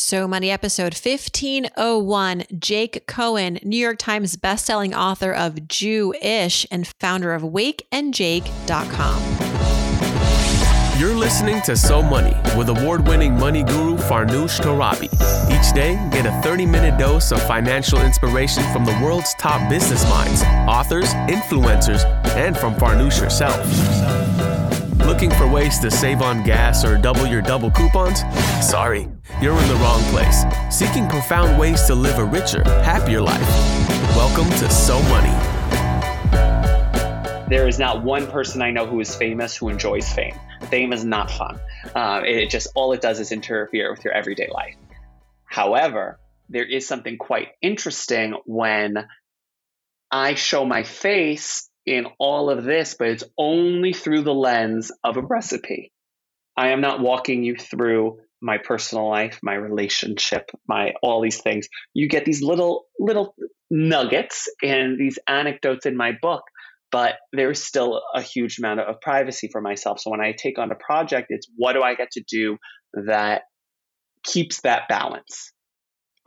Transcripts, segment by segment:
So Money episode 1501. Jake Cohen, New York Times bestselling author of Jew-ish and founder of wakeandjake.com. You're listening to So Money with award winning money guru Farnoosh Torabi. Each day, get a 30 minute dose of financial inspiration from the world's top business minds, authors, influencers, and from Farnoosh herself. Looking for ways to save on gas or double your double coupons? Sorry, you're in the wrong place. Seeking profound ways to live a richer, happier life. Welcome to So Money. There is not one person I know who is famous who enjoys fame. Fame is not fun. Uh, it just all it does is interfere with your everyday life. However, there is something quite interesting when I show my face in all of this, but it's only through the lens of a recipe. I am not walking you through my personal life, my relationship, my all these things. You get these little little nuggets and these anecdotes in my book, but there's still a huge amount of privacy for myself. So when I take on a project, it's what do I get to do that keeps that balance?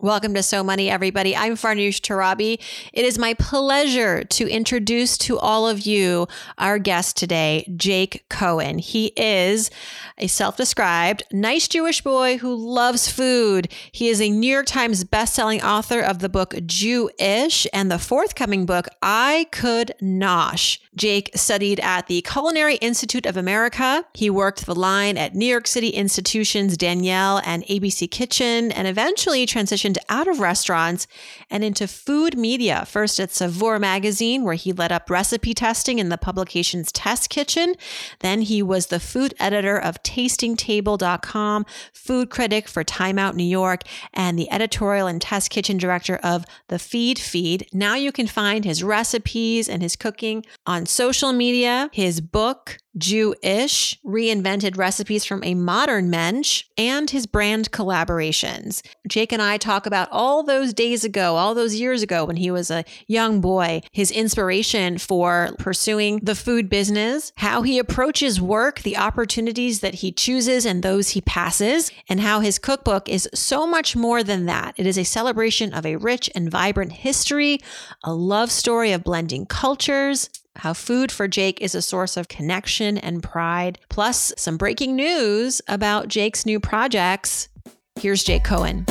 Welcome to So Money, everybody. I'm Farnoosh Torabi. It is my pleasure to introduce to all of you our guest today, Jake Cohen. He is a self described nice Jewish boy who loves food. He is a New York Times bestselling author of the book Jew-ish and the forthcoming book, I Could Nosh. Jake studied at the Culinary Institute of America. He worked the line at New York City institutions Daniel and ABC Kitchen and eventually transitioned out of restaurants and into food media, first at Saveur magazine, where he led up recipe testing in the publication's test kitchen. Then he was the food editor of tastingtable.com, food critic for Time Out New York, and the editorial and test kitchen director of The Feedfeed. Now you can find his recipes and his cooking on social media, his book, Jew-ish, reinvented recipes from a modern mensch, and his brand collaborations. Jake and I talk about all those days ago, all those years ago when he was a young boy, his inspiration for pursuing the food business, how he approaches work, the opportunities that he chooses and those he passes, and how his cookbook is so much more than that. It is a celebration of a rich and vibrant history, a love story of blending cultures, how food for Jake is a source of connection and pride, plus some breaking news about Jake's new projects. Here's Jake Cohen.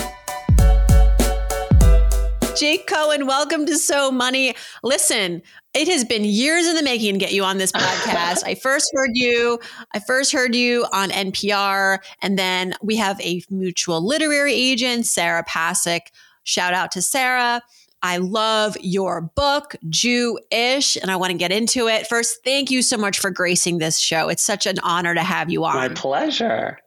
Jake Cohen, welcome to So Money. Listen, it has been years in the making to get you on this podcast. I first heard you, I first heard you on NPR, and then we have a mutual literary agent, Sarah Passick. Shout out to Sarah. I love your book, Jew-ish, and I want to get into it. First, thank you so much for gracing this show. It's such an honor to have you on. My pleasure.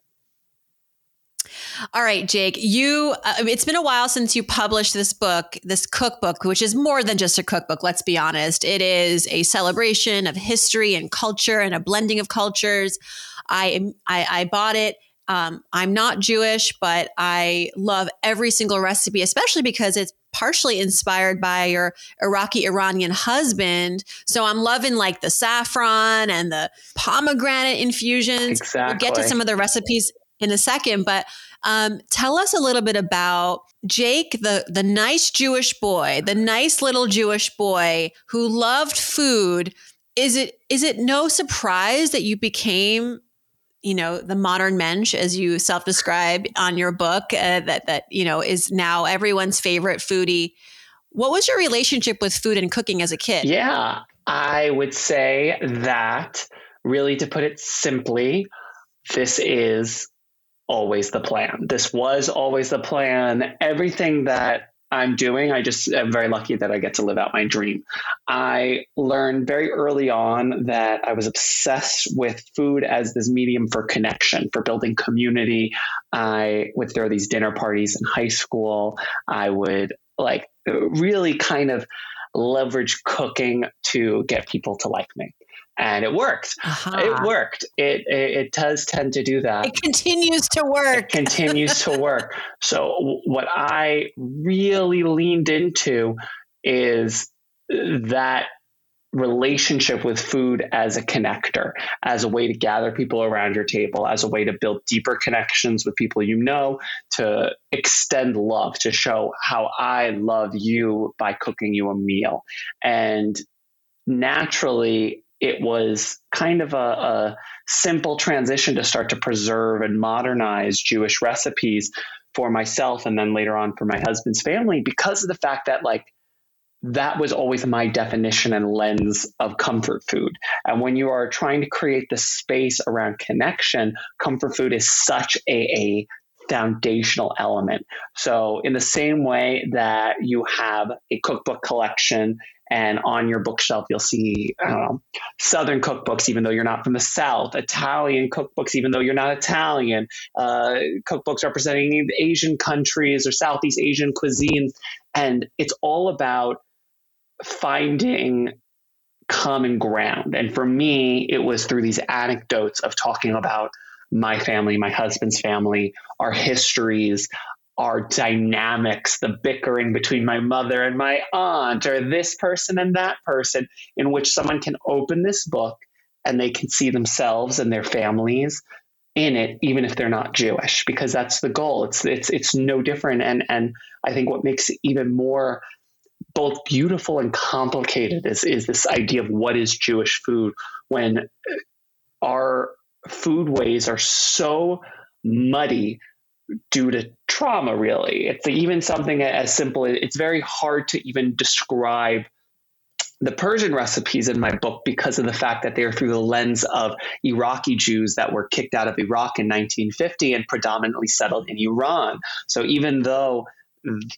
All right, Jake, you uh, it's been a while since you published this book, this cookbook, which is more than just a cookbook, let's be honest. It is a celebration of history and culture and a blending of cultures. I I, I bought it um, I'm not Jewish, but I love every single recipe, especially because it's partially inspired by your Iraqi Iranian husband. So I'm loving like the saffron and the pomegranate infusions. Exactly. We'll get to some of the recipes in a second, but um, tell us a little bit about Jake, the the nice Jewish boy, the nice little Jewish boy who loved food. Is it is it no surprise that you became you know the modern mensch as you self-describe on your book uh, that that you know is now everyone's favorite foodie. What was your relationship with food and cooking as a kid? Yeah i would say that really to put it simply this is always the plan. This was always the plan. Everything that I'm doing. I just am very lucky that I get to live out my dream. I learned very early on that I was obsessed with food as this medium for connection, for building community. I would throw these dinner parties in high school. I would like really kind of leverage cooking to get people to like me and it worked. Uh-huh. It worked. It, it, it does tend to do that. It continues to work. It continues to work. So what I really leaned into is that relationship with food as a connector, as a way to gather people around your table, as a way to build deeper connections with people you know, to extend love, to show how I love you by cooking you a meal. And naturally, it was kind of a, a simple transition to start to preserve and modernize Jewish recipes for myself and then later on for my husband's family because of the fact that, like, that was always my definition and lens of comfort food. And when you are trying to create the space around connection, comfort food is such a, a foundational element. So, in the same way that you have a cookbook collection and on your bookshelf you'll see know, southern cookbooks even though you're not from the south italian cookbooks even though you're not italian uh, cookbooks representing asian countries or southeast asian cuisines and it's all about finding common ground. And for me, it was through these anecdotes of talking about my family, my husband's family, our histories, our dynamics, the bickering between my mother and my aunt, or this person and that person, in which someone can open this book and they can see themselves and their families in it, even if they're not Jewish, because that's the goal. It's it's it's no different. And and I think what makes it even more both beautiful and complicated is, is this idea of what is Jewish food when our food ways are so muddy due to trauma really it's even something as simple it's very hard to even describe the Persian recipes in my book because of the fact that they're through the lens of Iraqi Jews that were kicked out of Iraq in 1950 and predominantly settled in Iran. So even though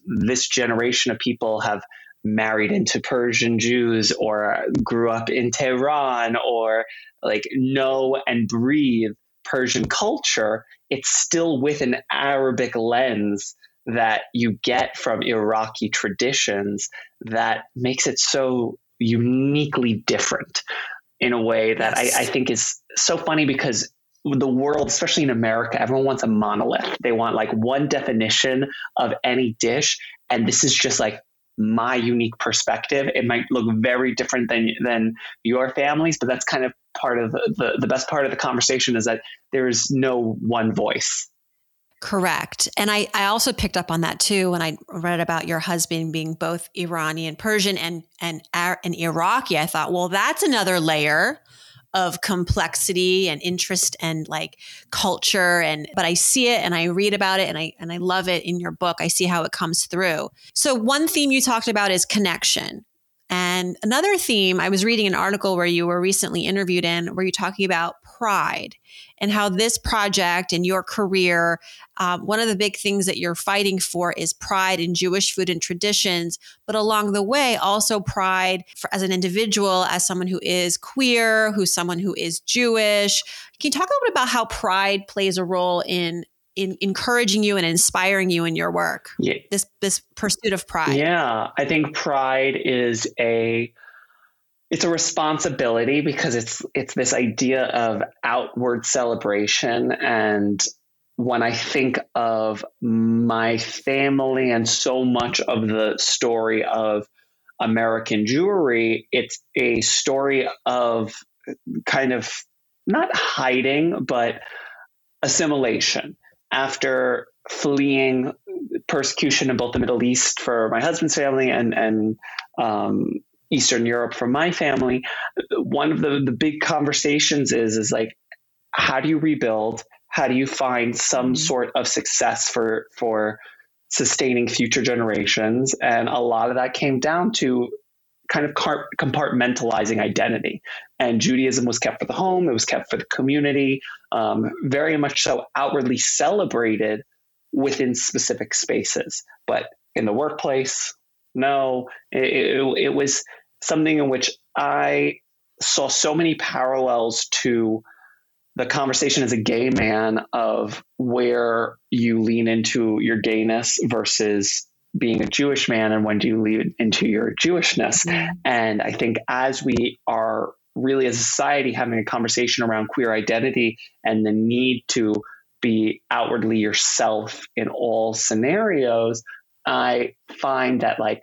this generation of people have married into Persian Jews or grew up in Tehran or like know and breathe Persian culture, it's still with an Arabic lens that you get from Iraqi traditions that makes it so uniquely different in a way that I, I think is so funny because the world, especially in America, everyone wants a monolith. They want like one definition of any dish. And this is just like my unique perspective. It might look very different than than your families, but that's kind of part of the, the, the best part of the conversation is that there's no one voice. Correct. And I, I also picked up on that too when I read about your husband being both Iranian, Persian, and and and Iraqi. I thought, well, that's another layer of complexity and interest and like culture and but I see it and I read about it and I and I love it in your book. I see how it comes through. So one theme you talked about is connection. And another theme, I was reading an article where you were recently interviewed in where you're talking about pride and how this project and your career, um, one of the big things that you're fighting for is pride in Jewish food and traditions, but along the way, also pride for, as an individual, as someone who is queer, who's someone who is Jewish. Can you talk a little bit about how pride plays a role in in encouraging you and inspiring you in your work? Yeah. This this pursuit of pride. Yeah, I think pride is a it's a responsibility because it's it's this idea of outward celebration and when I think of my family and so much of the story of American Jewry, it's a story of kind of not hiding, but assimilation. After fleeing persecution in both the Middle East for my husband's family and and um, Eastern Europe for my family, one of the, the big conversations is is like, how do you rebuild? How do you find some mm-hmm. sort of success for for sustaining future generations? And a lot of that came down to kind of compartmentalizing identity. And Judaism was kept for the home, it was kept for the community, um, very much so outwardly celebrated within specific spaces. But in the workplace, no, it, it, it was something in which I saw so many parallels to the conversation as a gay man of where you lean into your gayness versus being a Jewish man and when do you lean into your Jewishness. Mm-hmm. And I think as we are really as a society having a conversation around queer identity and the need to be outwardly yourself in all scenarios, I find that like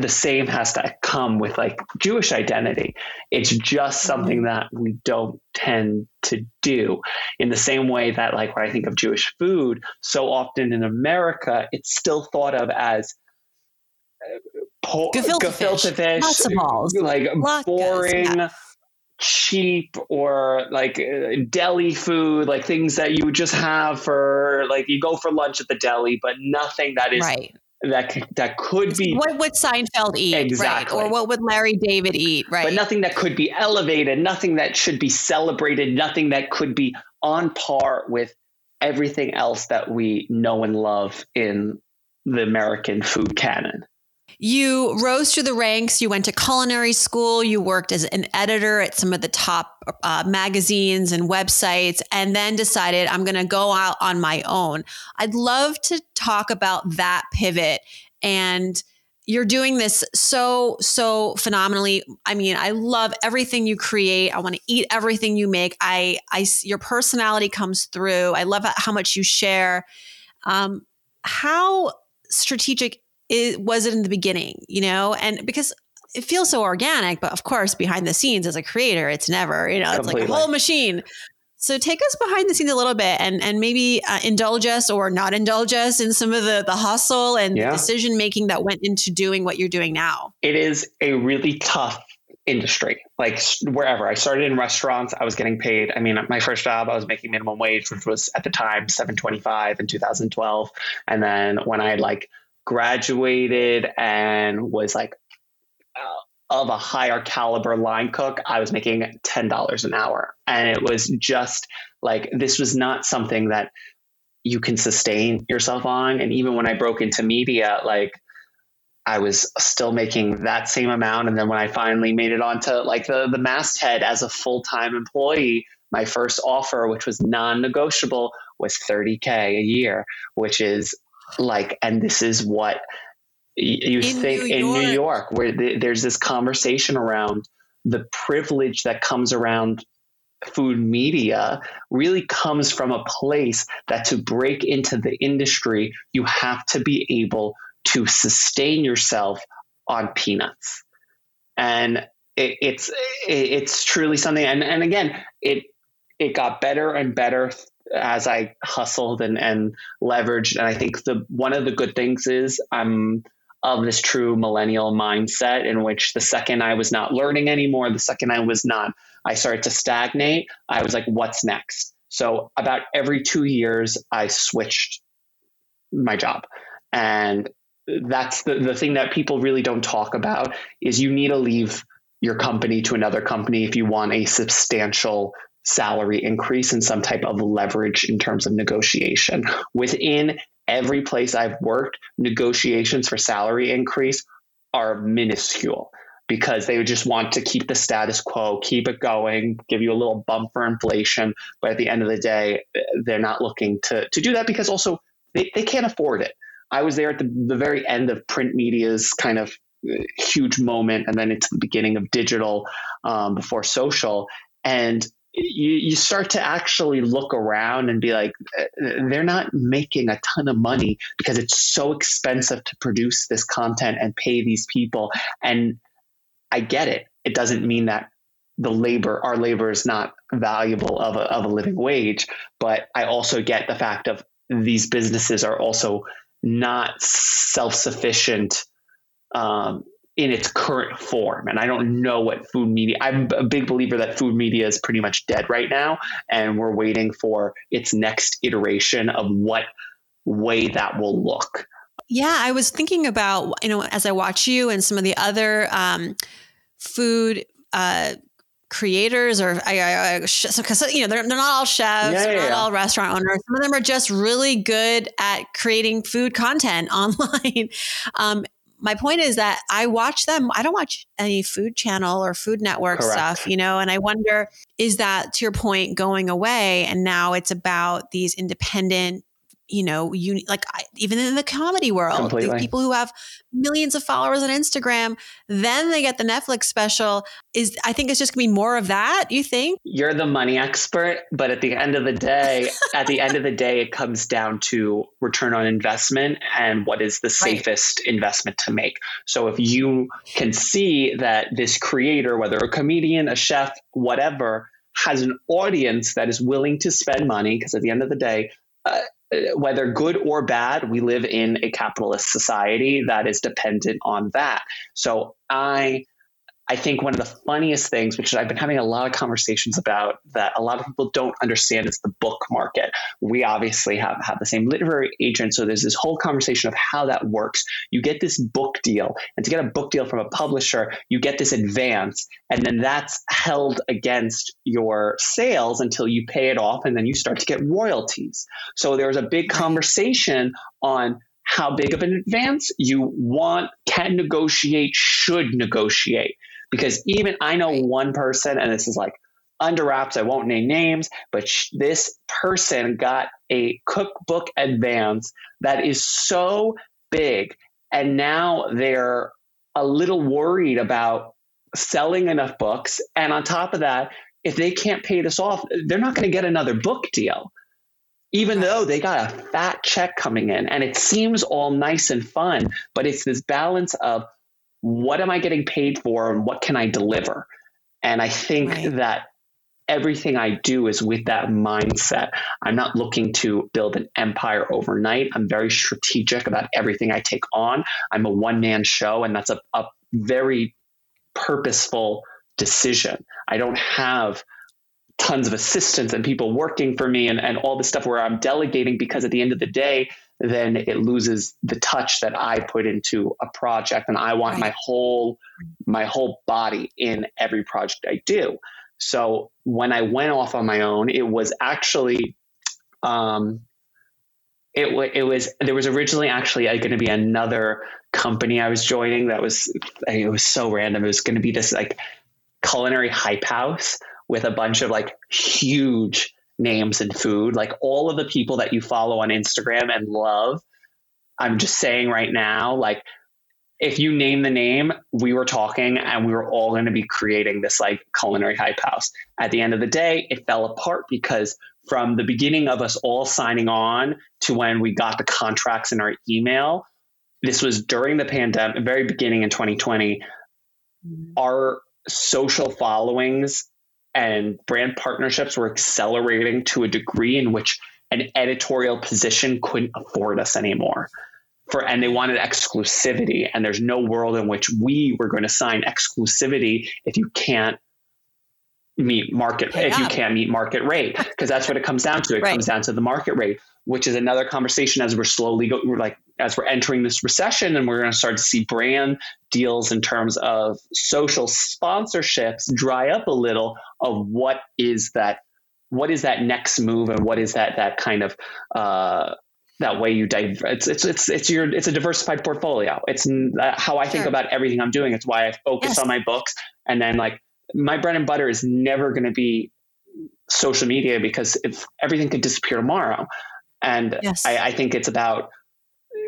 the same has to come with like Jewish identity. It's just something that we don't tend to do in the same way that like when I think of Jewish food, so often in America, it's still thought of as uh, po- gefilte, gefilte fish, fish like Latkes, boring. Yeah. cheap or like uh, deli food like things that you would just have for like you go for lunch at the deli but nothing that is right that that could be what would Seinfeld eat, exactly, right? or what would Larry David eat, right? But nothing that could be elevated, nothing that should be celebrated, nothing that could be on par with everything else that we know and love in the American food canon. You rose through the ranks. You went to culinary school. You worked as an editor at some of the top uh, magazines and websites, and then decided I'm going to go out on my own. I'd love to talk about that pivot and you're doing this so so phenomenally i mean i love everything you create i want to eat everything you make i i your personality comes through i love how much you share um, how strategic it was it in the beginning, you know? And because it feels so organic, but of course, behind the scenes as a creator, it's never, you know, Completely. it's like a whole machine. So take us behind the scenes a little bit and and maybe uh, indulge us or not indulge us in some of the the hustle and yeah. decision making that went into doing what you're doing now. It is a really tough industry. Like wherever I started in restaurants, I was getting paid. I mean, my first job, I was making minimum wage, which was at the time 725 in 2012. And then when I like graduated and was like uh, of a higher caliber line cook, I was making $10 an hour. And it was just like, this was not something that you can sustain yourself on. And even when I broke into media, like, I was still making that same amount. And then when I finally made it onto like the, the masthead as a full time employee, my first offer, which was non negotiable, was 30K a year, which is like and this is what you in think New in New York where the, there's this conversation around the privilege that comes around food media really comes from a place that to break into the industry you have to be able to sustain yourself on peanuts. And it, it's it, it's truly something and, and again it it got better and better as I hustled and, and leveraged. And I think the one of the good things is I'm of this true millennial mindset in which the second I was not learning anymore, the second I was not, I started to stagnate. I was like, what's next? So about every two years, I switched my job. And that's the, the thing that people really don't talk about is you need to leave your company to another company if you want a substantial salary increase and some type of leverage in terms of negotiation. Within every place I've worked, negotiations for salary increase are minuscule because they just want to keep the status quo, keep it going, give you a little bump for inflation. But at the end of the day, they're not looking to, to do that because also they, they can't afford it. I was there at the, the very end of print media's kind of uh, huge moment, and then it's the beginning of digital um, before social. And you, you start to actually look around and be like, uh, they're not making a ton of money because it's so expensive to produce this content and pay these people. And I get it. It doesn't mean that the labor, our labor is not valuable of a, of a living wage. But I also get the fact of these businesses are also not self sufficient um, in its current form. And I don't know what food media, I'm a big believer that food media is pretty much dead right now. And we're waiting for its next iteration of what way that will look. Yeah, I was thinking about, you know, as I watch you and some of the other um, food uh, creators or i i because you know they're, they're not all chefs yeah, yeah, not yeah. all restaurant owners some of them are just really good at creating food content online um, my point is that I watch them. I don't watch any food channel or food network Correct. stuff, you know, and I wonder is that to your point going away and now it's about these independent you know, you like even in the comedy world, people who have millions of followers on Instagram, then they get the Netflix special. Is I think it's just gonna be more of that. You think you're the money expert, but at the end of the day, at the end of the day, it comes down to return on investment and what is the safest right. investment to make. So if you can see that this creator, whether a comedian, a chef, whatever, has an audience that is willing to spend money, because at the end of the day, uh, whether good or bad, we live in a capitalist society that is dependent on that. So I I think one of the funniest things, which I've been having a lot of conversations about, that a lot of people don't understand is the book market. We obviously have, have the same literary agent. So there's this whole conversation of how that works. You get this book deal, and to get a book deal from a publisher, you get this advance, and then that's held against your sales until you pay it off, and then you start to get royalties. So there's a big conversation on how big of an advance you want, can negotiate, should negotiate because even I know one person, and this is like under wraps. I won't name names, but sh- this person got a cookbook advance that is so big, and now they're a little worried about selling enough books. And on top of that, if they can't pay this off, they're not going to get another book deal. Even though they got a fat check coming in, and it seems all nice and fun, but it's this balance of what am I getting paid for and what can I deliver? And I think right. that everything I do is with that mindset. I'm not looking to build an empire overnight. I'm very strategic about everything I take on. I'm a one man show, and that's a, a very purposeful decision. I don't have tons of assistants and people working for me and, and all this stuff where I'm delegating because at the end of the day, then it loses the touch that I put into a project and I want right. my whole my whole body in every project I do. So when I went off on my own, it was actually um it, it was there was originally actually going to be another company I was joining that was it was so random. It was going to be this like culinary hype house with a bunch of like huge names and food. Like all of the people that you follow on Instagram and love, I'm just saying right now, like if you name the name, we were talking and we were all going to be creating this like culinary hype house. At the end of the day, it fell apart because from the beginning of us all signing on to when we got the contracts in our email, this was during the pandemic, very beginning in 2020. Mm-hmm. Our social followings and brand partnerships were accelerating to a degree in which an editorial position couldn't afford us anymore. For and they wanted exclusivity, and there's no world in which we were going to sign exclusivity if you can't meet market if you can't meet market rate because that's what it comes down to. It right. comes down to the market rate, which is another conversation as we're slowly go, we're like as we're entering this recession and we're going to start to see brand deals in terms of social sponsorships dry up a little of what is that what is that next move and what is that that kind of uh, that way you dive it's, it's it's it's your it's a diversified portfolio it's how i think sure. about everything i'm doing it's why i focus yes. on my books and then like my bread and butter is never going to be social media because if everything could disappear tomorrow and yes. I, I think it's about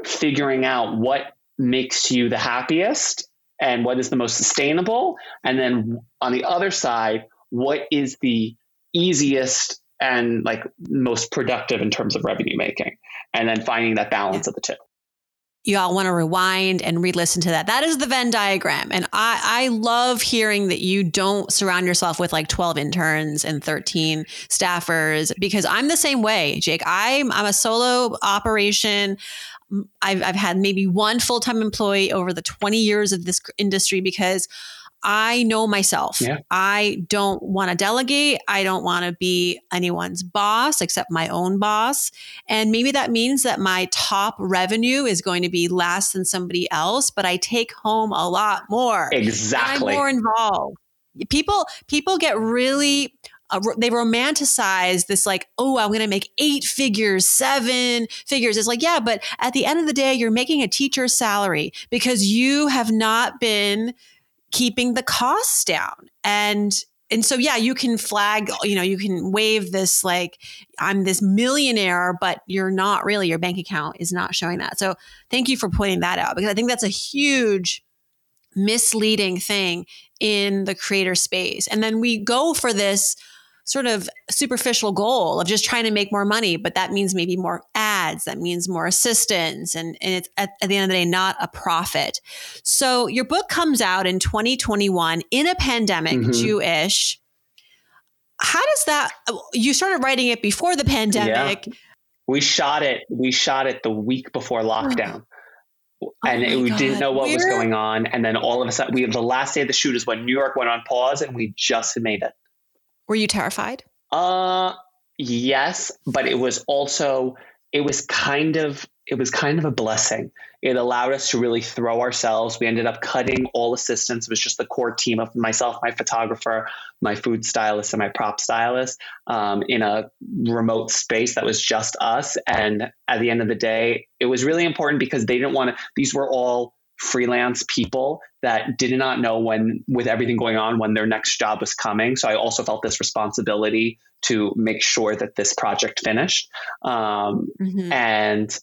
figuring out what makes you the happiest and what is the most sustainable. And then on the other side, what is the easiest and like most productive in terms of revenue making? And then finding that balance of the two you all want to rewind and re-listen to that. That is the Venn diagram. And I, I love hearing that you don't surround yourself with like 12 interns and 13 staffers because I'm the same way, Jake. I'm I'm a solo operation. I've, I've had maybe one full-time employee over the 20 years of this industry because I know myself. Yeah. I don't want to delegate. I don't want to be anyone's boss except my own boss. And maybe that means that my top revenue is going to be less than somebody else, but I take home a lot more. Exactly. I'm more involved. People people get really uh, they romanticize this like oh i'm going to make eight figures seven figures it's like yeah but at the end of the day you're making a teacher's salary because you have not been keeping the costs down. And and so yeah, you can flag, you know, you can wave this like I'm this millionaire, but you're not really. Your bank account is not showing that. So thank you for pointing that out because I think that's a huge misleading thing in the creator space. And then we go for this sort of superficial goal of just trying to make more money, but that means maybe more ads, that means more assistants, and, and it's at, at the end of the day not a profit. So your book comes out in 2021 in a pandemic, mm-hmm. Jewish. How does that you started writing it before the pandemic? Yeah. We shot it, we shot it the week before lockdown. Oh and it, we God. didn't know what was going on. And then all of a sudden, we the last day of the shoot is when New York went on pause, and we just made it. Were you terrified? Uh yes, but it was also it was kind of it was kind of a blessing. It allowed us to really throw ourselves. We ended up cutting all assistants. It was just the core team of myself, my photographer, my food stylist, and my prop stylist um, in a remote space that was just us. And at the end of the day, it was really important because they didn't want to, these were all freelance people that did not know when, with everything going on, when their next job was coming. So I also felt this responsibility to make sure that this project finished. Um, mm-hmm. And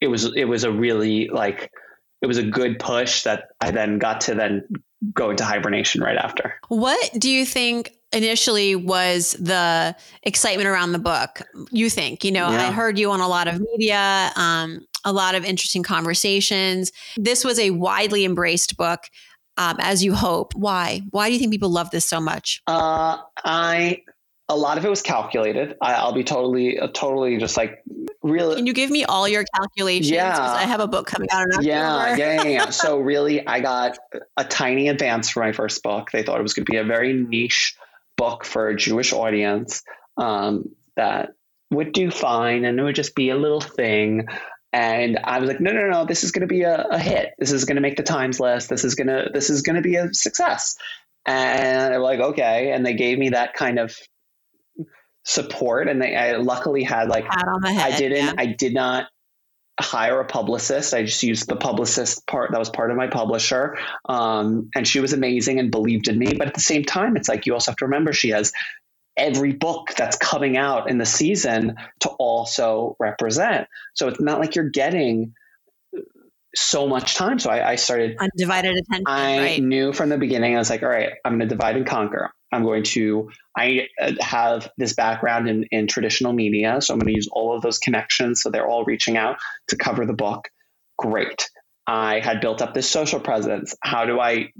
it was it was a really like it was a good push that I then got to then go into hibernation right after. What do you think initially was the excitement around the book? You think, you know, yeah. I heard you on a lot of media. Um, a lot of interesting conversations. This was a widely embraced book, um, as you hope. Why? Why do you think people love this so much? Uh, I a lot of it was calculated. I, will be totally, uh, totally just like really. Can you give me all your calculations? Yeah, I have a book coming out in Yeah, yeah, yeah, yeah. so really, I got a tiny advance for my first book. They thought it was going to be a very niche book for a Jewish audience um, that would do fine, and it would just be a little thing. And I was like, no, no, no, this is going to be a, a hit. This is going to make the Times list. This is going to, this is going to be a success. And they're like, okay. And they gave me that kind of support. And they, I luckily had like, the head, I didn't, yeah. I did not hire a publicist. I just used the publicist part that was part of my publisher. Um, and she was amazing and believed in me. But at the same time, it's like you also have to remember she has every book that's coming out in the season to also represent. So it's not like you're getting so much time. So I, I started undivided attention. I right. knew from the beginning. I was like, all right, I'm going to divide and conquer. I'm going to. I uh, have this background in, in traditional media, so I'm going to use all of those connections. So they're all reaching out to cover the book. Great. I had built up this social presence. How do I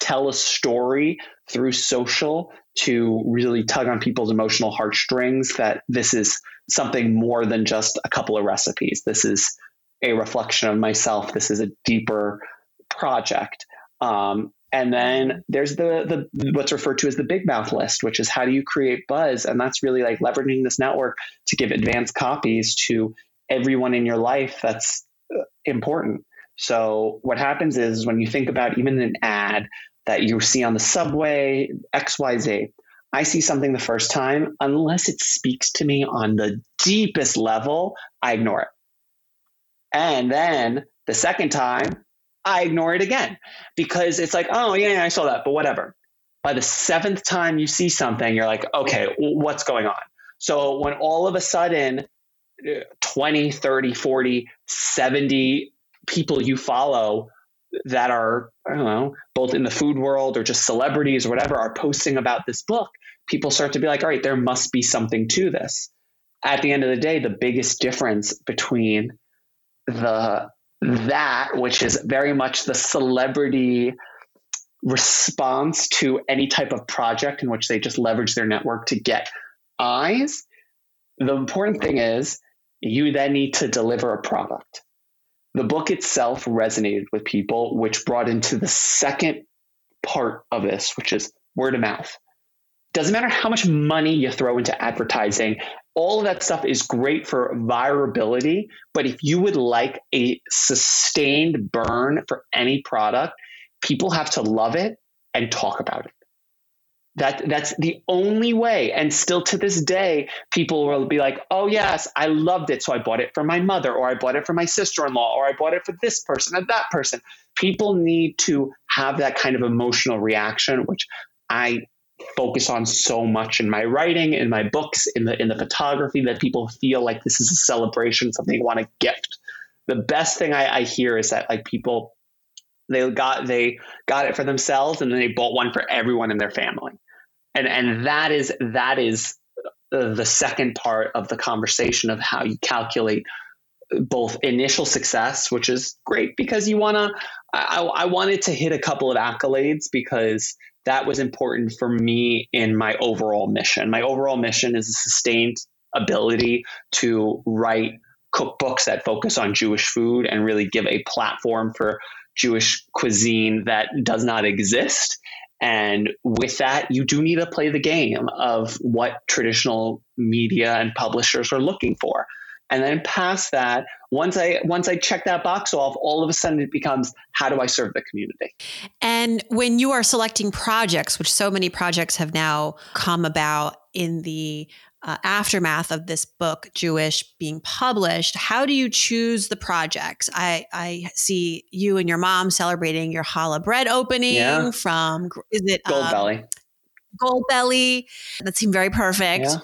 tell a story through social to really tug on people's emotional heartstrings that this is something more than just a couple of recipes. This is a reflection of myself. This is a deeper project. Um, and then there's the the what's referred to as the big mouth list, which is how do you create buzz? And that's really like leveraging this network to give advanced copies to everyone in your life that's uh, important. So what happens is when you think about even an ad that you see on the subway, XYZ, I see something the first time, unless it speaks to me on the deepest level, I ignore it. And then the second time, I ignore it again because it's like, oh, yeah, I saw that, but whatever. By the seventh time you see something, you're like, okay, what's going on? So when all of a sudden, uh, 20, 30, 40, 70 people you follow that are, I don't know, both in the food world or just celebrities or whatever are posting about this book, people start to be like, all right, there must be something to this. At the end of the day, the biggest difference between the that, which is very much the celebrity response to any type of project in which they just leverage their network to get eyes. The important thing is you then need to deliver a product the book itself resonated with people, which brought into the second part of this, which is word of mouth. Doesn't matter how much money you throw into advertising, all of that stuff is great for virability. But if you would like a sustained burn for any product, people have to love it and talk about it. That that's the only way. And still to this day, people will be like, "Oh yes, I loved it, so I bought it for my mother, or I bought it for my sister-in-law, or I bought it for this person and that person." People need to have that kind of emotional reaction, which I focus on so much in my writing, in my books, in the in the photography that people feel like this is a celebration, something they want to gift. The best thing I, I hear is that like people they got they got it for themselves and then they bought one for everyone in their family. And and that is that is the second part of the conversation of how you calculate both initial success, which is great because you want to. I, I, wanted to hit a couple of accolades because that was important for me in my overall mission. My overall mission is a sustained ability to write cookbooks that focus on Jewish food and really give a platform for Jewish cuisine that does not exist. And with that, you do need to play the game of what traditional media and publishers are looking for. And then past that, once I once I check that box off, all of a sudden it becomes how do I serve the community? And when you are selecting projects, which so many projects have now come about in the uh, aftermath of this book, Jewish, being published, how do you choose the projects? I, I see you and your mom celebrating your challah bread opening yeah. from, is it Gold um, Belly? Goldbelly. That seemed very perfect. Yeah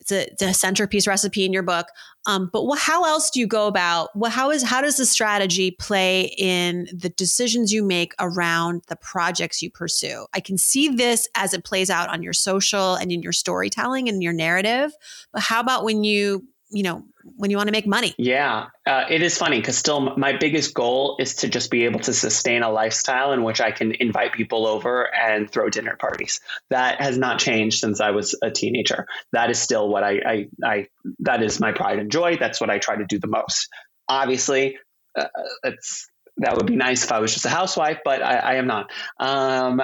it's a, it's a centerpiece recipe in your book. Um, but wh- how else do you go about? Well, how is how does the strategy play in the decisions you make around the projects you pursue? I can see this as it plays out on your social and in your storytelling and your narrative. But how about when you you know when you want to make money. Yeah uh, it is funny because still my biggest goal is to just be able to sustain a lifestyle in which i can invite people over and throw dinner parties. That has not changed since i was a teenager. That is still what i i, I that is my pride and joy. That's what i try to do the most. Obviously uh, it's that would be nice if i was just a housewife but i, I am not. Um,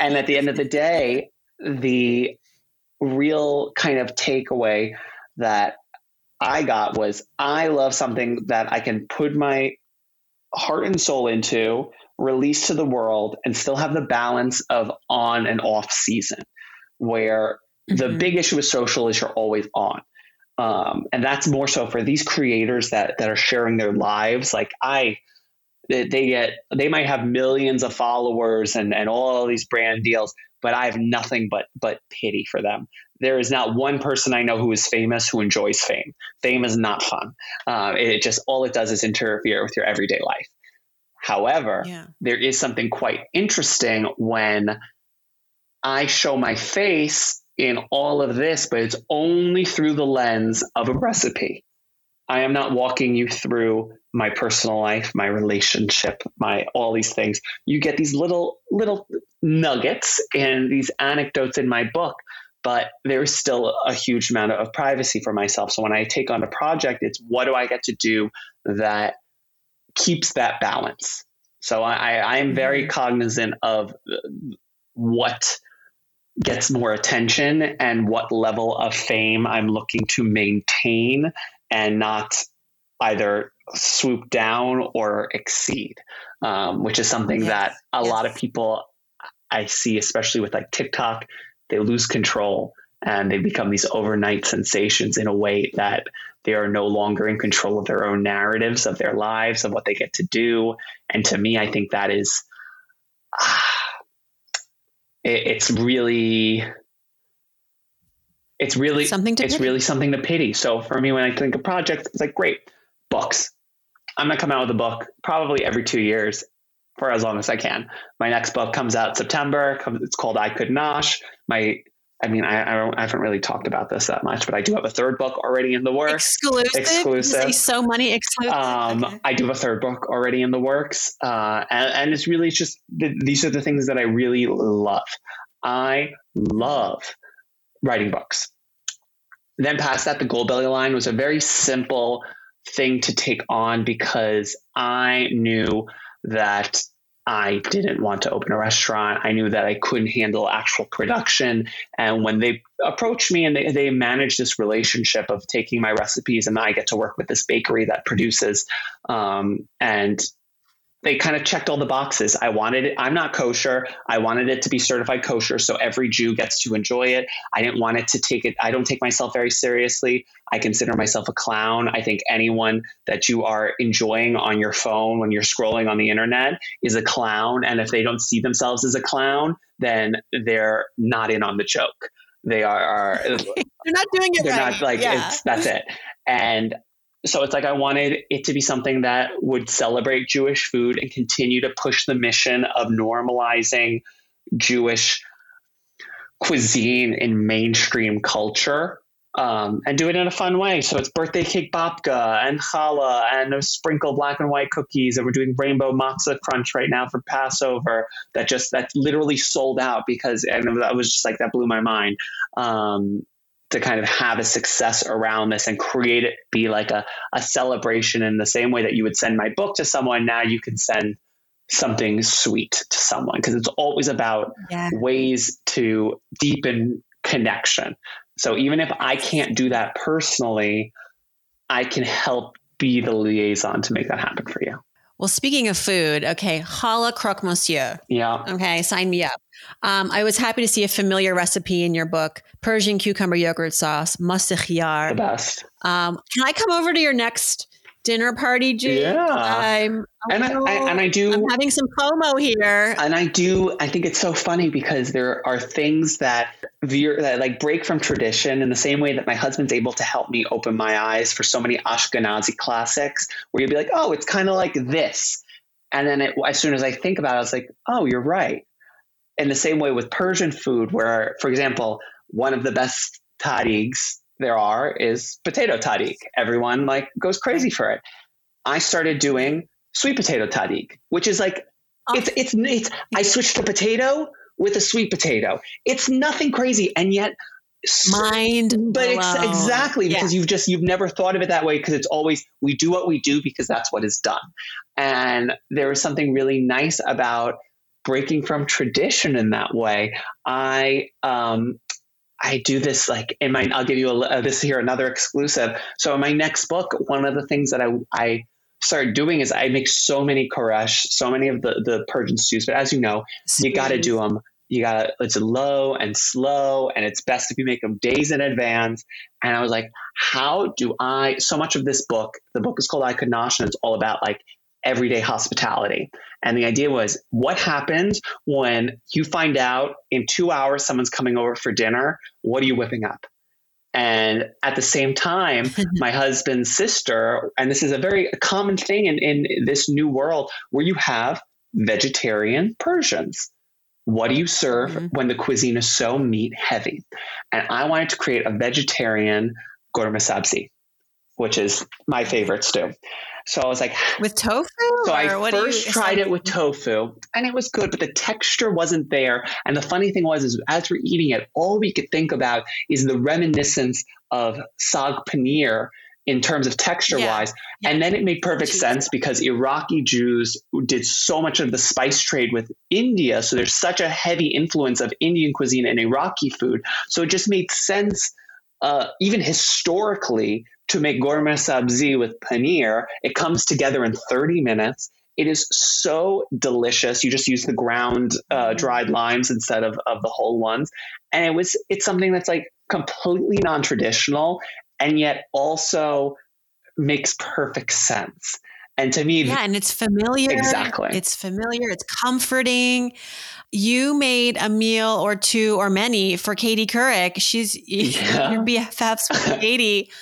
and at the end of the day the real kind of takeaway that I got was I love something that I can put my heart and soul into, release to the world, and still have the balance of on and off season, where mm-hmm. the big issue with social is you're always on. Um, and that's more so for these creators that that are sharing their lives. Like I, they, they get they might have millions of followers and and all these brand deals, but I have nothing but but pity for them there is not one person I know who is famous who enjoys fame. Fame is not fun. Uh, it just all it does is interfere with your everyday life. However, yeah. there is something quite interesting when I show my face in all of this, but it's only through the lens of a recipe. I am not walking you through my personal life, my relationship, my all these things. You get these little little nuggets and these anecdotes in my book but there's still a huge amount of privacy for myself. So when I take on a project, it's what do I get to do that keeps that balance. So I, I am very mm-hmm. cognizant of what gets more attention and what level of fame I'm looking to maintain and not either swoop down or exceed, um, which is something yes. that a yes. lot of people I see, especially with like TikTok, they lose control and they become these overnight sensations in a way that they are no longer in control of their own narratives of their lives of what they get to do. And to me i think that is ah, it, it's really it's really something to it's pity. really something to pity. So for me when i think of projects it's like great books. I'm going to come out with a book probably every two years for as long as I can. My next book comes out September. It's called I Could Nosh. My I mean, I, I, I, haven't really talked about this that much, but I do have a third book already in the works. Exclusive. Exclusive. so many exclusive. Um, okay. I do have a third book already in the works, uh, and, and, it's really just these are the things that I really love. I love writing books. Then past that, the Goldbelly line was a very simple thing to take on because I knew that I didn't want to open a restaurant. I knew that I couldn't handle actual production. And when they approached me and they, they managed this relationship of taking my recipes and I get to work with this bakery that produces um, and they kind of checked all the boxes. I wanted it. I'm not kosher. I wanted it to be certified kosher, so every Jew gets to enjoy it. I didn't want it to take it. I don't take myself very seriously. I consider myself a clown. I think anyone that you are enjoying on your phone when you're scrolling on the internet is a clown, and if they don't see themselves as a clown, then they're not in on the joke. They are. are they're not doing it. They're right. not like yeah. it's that's it. And so it's like I wanted it to be something that would celebrate Jewish food and continue to push the mission of normalizing Jewish cuisine in mainstream culture um, and do it in a fun way. So it's birthday cake babka and challah and sprinkle black and white cookies. And we're doing rainbow matzah crunch right now for Passover. That just that literally sold out because and that was just like that blew my mind. Um, to kind of have a success around this and create it be like a, a celebration in the same way that you would send my book to someone now you can send something sweet to someone. Because it's always about Yeah. ways to deepen connection. So even if i can't do that personally i can help be the liaison to make that happen for you Well, speaking of food, okay, challah croque monsieur. yeah Okay, sign me up. Um, I was happy to see a familiar recipe in your book: Persian cucumber yogurt sauce, the mast-o-khiar. best Um, can I come over to your next dinner party, Jake? Yeah. I'm, and I, I and i do I'm having some promo here. and I do. I think it's so funny because there are things that veer that like break from tradition in the same way that my husband's able to help me open my eyes for so many Ashkenazi classics, where you'd be like, "Oh, it's kind of like this," and then it, as soon as I think about it, I was like, "Oh, you're right." In the same way with Persian food, where, for example, one of the best tahdigs there are is potato tahdig. Everyone like goes crazy for it. I started doing sweet potato tahdig, which is like Oh. it's it's it's I switched to potato with a sweet potato. It's nothing crazy, and yet, Mind but it's exactly Yeah. because you've just you've never thought of it that way because it's always we do what we do because that's what is done, and there is something really nice about breaking from tradition in that way. I um I do this like in my I'll give you a uh, this here another exclusive. So in my next book, one of the things that I I started doing is I make so many koresh, so many of the the Persian stews. But as you know, you got to do them. You got to it's low and slow, and it's best if you make them days in advance. And I was like, how do I? So much of this book, the book is called I Could Nosh, and it's all about like everyday hospitality. And the idea was, what happens when you find out in two hours someone's coming over for dinner? What are you whipping up? And at the same time, my husband's sister, and this is a very common thing in, in this new world where you have vegetarian Persians. What do you serve Mhm. when the cuisine is so meat heavy? And I wanted to create a vegetarian ghormeh sabzi, which is my favorite stew. So I was like, with tofu. So I what do you- first tried like- it with tofu and it was good, but the texture wasn't there. And the funny thing was, is as we're eating it, all we could think about is the reminiscence of sag paneer in terms of texture Yeah. wise. Yeah. And then it made perfect Cheese. sense because Iraqi Jews did so much of the spice trade with India. So there's such a heavy influence of Indian cuisine and Iraqi food. So it just made sense, uh, even historically, to make ghormeh sabzi with paneer. It comes together in 30 minutes. It is so delicious. You just use the ground uh, dried limes instead of, of the whole ones. And it was it's something that's like completely non-traditional and yet also makes perfect sense. And to me, Yeah, and it's familiar. Exactly. It's familiar. It's comforting. You made a meal or two or many for Katie Couric. She's Yeah. your BFFs Katie.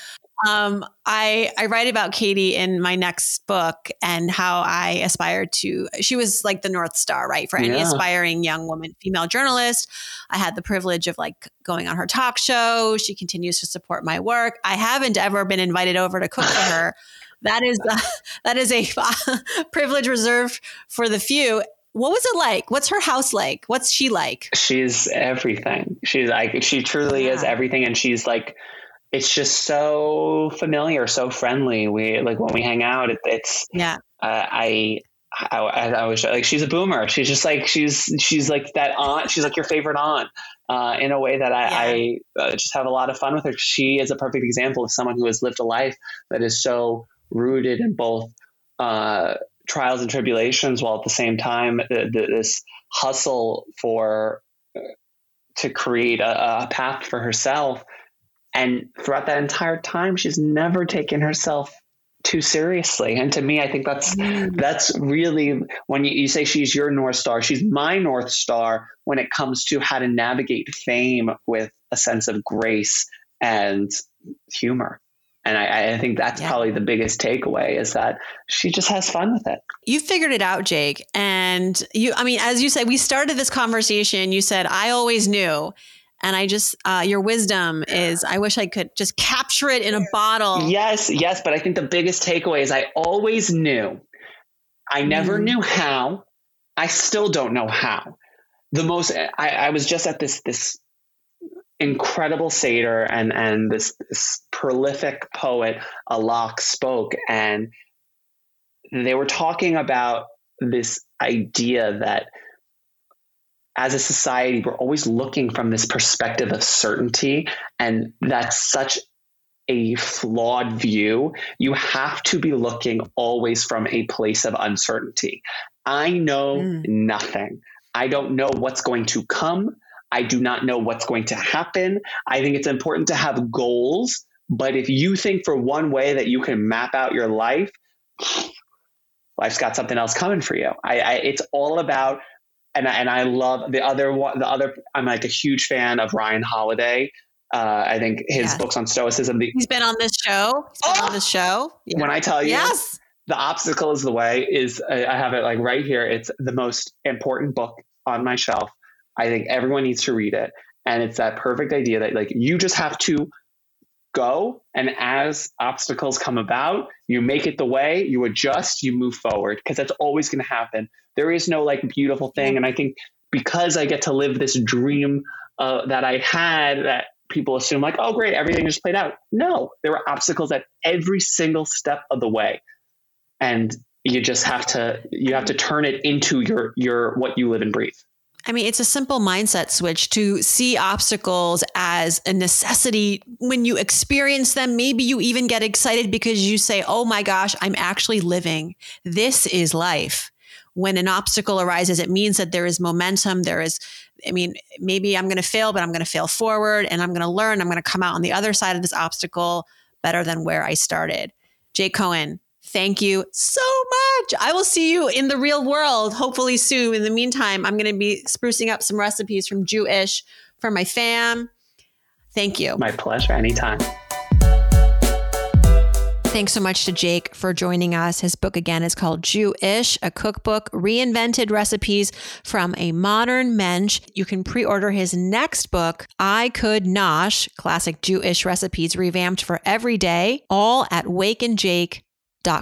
Um, I I write about Katie in my next book and how I aspired to. She was like the North Star, right, for any Yeah. aspiring young woman, female journalist. I had the privilege of like going on her talk show. She continues to support my work. I haven't ever been invited over to cook for her. That is uh, that is a privilege reserved for the few. What was it like? What's her house like? What's she like? she's everything. She's like she truly is everything, and she's like it's just so familiar, so friendly. We like when we hang out, it, it's Yeah. uh, I. I, I was like, she's a boomer. She's just like she's she's like that aunt. She's like your favorite aunt, uh, in a way that I, I uh, just have a lot of fun with her. She is a perfect example of someone who has lived a life that is so rooted in both uh, trials and tribulations while at the same time this hustle for uh, to create a, a path for herself and throughout that entire time she's never taken herself too seriously and to me i think that's mm. that's really when you, you say she's your north star she's my north star when it comes to how to navigate fame with a sense of grace and humor and I, I, think that's yeah. probably the biggest takeaway is that she just has fun with it. You figured it out, Jake. And you, I mean, as you said, we started this conversation. You said, I always knew. And I just, uh, your wisdom is, I wish I could just capture it in a bottle. Yes, yes. But I think the biggest takeaway is I always knew. I never mm. knew how. I still don't know how. The most, I, I was just at this, this incredible Seder and and this, this prolific poet Alok spoke and they were talking about this idea that as a society we're always looking from this perspective of certainty and that's such a flawed view you have to be looking always from a place of uncertainty i know mm. nothing i don't know what's going to come I do not know what's going to happen. I think it's important to have goals, but if you think for one way that you can map out your life, life's got something else coming for you. I, I it's all about and and I love the other one. The other, I'm like a huge fan of Ryan Holiday. Uh, I think his yes. books on stoicism. The, He's been on this show. Oh! on this show. Yeah. When I tell you, yes, the obstacle is the way. Is I have it like right here. It's the most important book on my shelf. I think everyone needs to read it. And it's that perfect idea that like you just have to go and as obstacles come about, you make it the way, you adjust, you move forward because that's always going to happen. There is no like beautiful thing. And I think because I get to live this dream uh, that I had that people assume like, oh, great, everything just played out. No, there were obstacles at every single step of the way. And you just have to you have to turn it into your your what you live and breathe. I mean, it's a simple mindset switch to see obstacles as a necessity. When you experience them, maybe you even get excited because you say, Oh my gosh, I'm actually living. This is life. When an obstacle arises, it means that there is momentum. There is, I mean, maybe I'm going to fail, but I'm going to fail forward and I'm going to learn. I'm going to come out on the other side of this obstacle better than where I started. Jake Cohen, Thank you so much. I will see you in the real world hopefully soon. In the meantime, I'm going to be sprucing up some recipes from Jew-ish for my fam. Thank you. My pleasure. Anytime. Thanks so much to Jake for joining us. His book again is called Jew-ish, a cookbook, reinvented recipes from a modern mensch. You can pre order his next book, I Could Nosh, classic Jewish recipes revamped for every day, all at wakeandjake.com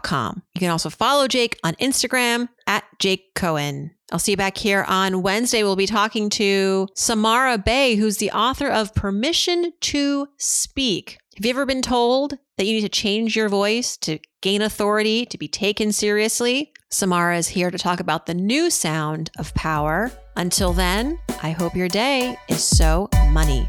com. You can also follow Jake on Instagram at Jake Cohen. I'll see you back here on Wednesday. We'll be talking to Samara Bay, who's the author of Permission to Speak. Have you ever been told that you need to change your voice to gain authority, to be taken seriously? Samara is here to talk about the new sound of power. Until then, I hope your day is so money.